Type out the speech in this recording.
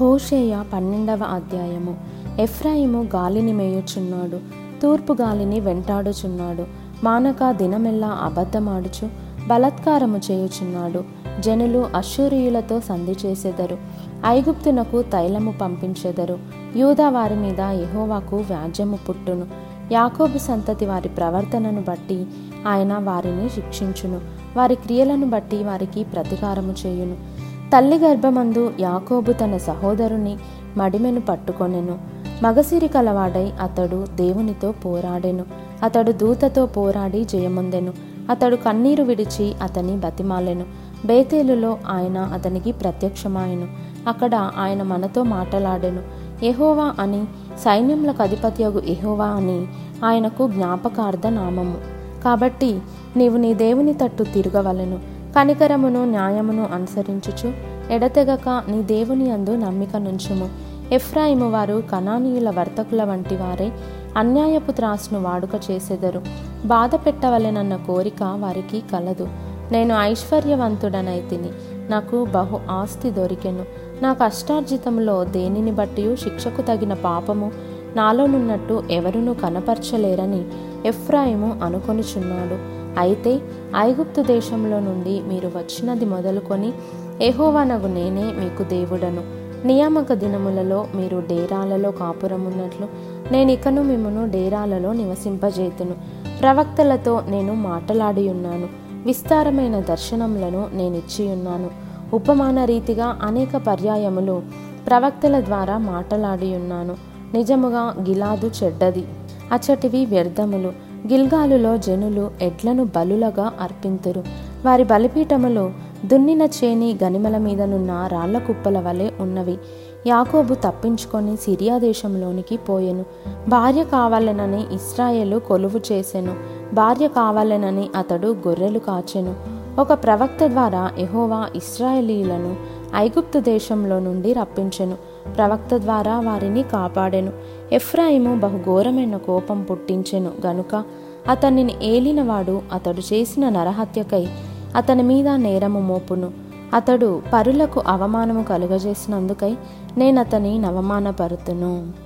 హోషేయ పన్నెండవ అధ్యాయము. ఎఫ్రాయిము గాలిని మేయుచున్నాడు. తూర్పు గాలిని వెంటాడుచున్నాడు. మానక దినమెల్లా అబద్ధమాడుచు బలత్కారము చేయుచున్నాడు. జనులు అశ్షూరియులతో సంధి చేసెదరు. ఐగుప్తునకు తైలము పంపించెదరు. యూదా వారి మీద యహోవాకు వ్యాజ్యము పుట్టును. యాకోబు సంతతి వారి ప్రవర్తనను బట్టి ఆయన వారిని శిక్షించును. వారి క్రియలను బట్టి వారికి ప్రతీకారము చేయును. తల్లి గర్భమందు యాకోబు తన సహోదరుని మడిమెను పట్టుకొనెను. మగసిరి కలవాడై అతడు దేవునితో పోరాడెను. అతడు దూతతో పోరాడి జయముందెను. అతడు కన్నీరు విడిచి అతని బతిమాలెను. బేతేలులో ఆయన అతనికి ప్రత్యక్షమాయెను. అక్కడ ఆయన మనతో మాటలాడెను. ఎహోవా అని సైన్యములకు అధిపత్యగు ఎహోవా అని ఆయనకు జ్ఞాపకార్థ నామము. కాబట్టి నీవు నీ దేవుని తట్టు తిరగవలెను. కనికరమును న్యాయమును అనుసరించుచు ఎడతెగక నీ దేవుని అందు నమ్మిక నుంచుము. ఎఫ్రాయిము వారు కణానీయుల వర్తకుల వంటి వారే అన్యాయపు త్రాసును వాడుక చేసెదరు. బాధ పెట్టవలెనన్న కోరిక వారికి కలదు. నేను ఐశ్వర్యవంతుడనైతిని నాకు బహు ఆస్తి దొరికెను. నా కష్టార్జితంలో దేనిని బట్టి శిక్షకు తగిన పాపము నాలోనున్నట్టు ఎవరునూ కనపరచలేరని ఎఫ్రాయిము అనుకొనుచున్నాడు. అయితే ఐగుప్తు దేశంలో నుండి మీరు వచ్చినది మొదలుకొని ఎహోవానగు నేనే మీకు దేవుడను. నియామక దినములలో మీరు డేరాలలో కాపురమున్నట్లు నేను ఇకను మిమ్మను డేరాలలో నివసింపజేతును. ప్రవక్తలతో నేను మాటలాడి ఉన్నాను విస్తారమైన దర్శనములను నేనిచ్చి ఉన్నాను ఉపమాన రీతిగా అనేక పర్యాయములు ప్రవక్తల ద్వారా మాటలాడి ఉన్నాను నిజముగా గిలాదు చెడ్డది. అచ్చటివి వ్యర్థములు. గిల్గాలులో జనులు ఎడ్లను బలులగా అర్పింతురు. వారి బలిపీఠములు దున్నిన చేని గనిమల మీదనున్న రాళ్ళ కుప్పల వలె ఉన్నవి. యాకోబు తప్పించుకొని సిరియా దేశంలోనికి పోయెను. భార్య కావాలనని ఇస్రాయేలు కొలువు చేసెను. భార్య కావాలనని అతడు గొర్రెలు కాచెను. ఒక ప్రవక్త ద్వారా ఎహోవా ఇస్రాయేలీలను ఐగుప్తు దేశంలో నుండి రప్పించెను. ప్రవక్త ద్వారా వారిని కాపాడెను. ఎఫ్రాయిము బహుఘోరమైన కోపం పుట్టించెను గనుక అతనిని ఏలినవాడు అతడు చేసిన నరహత్యకై అతని మీద నేరము మోపును. అతడు పరులకు అవమానము కలుగజేసినందుకై నేనతని నవమానపరుతును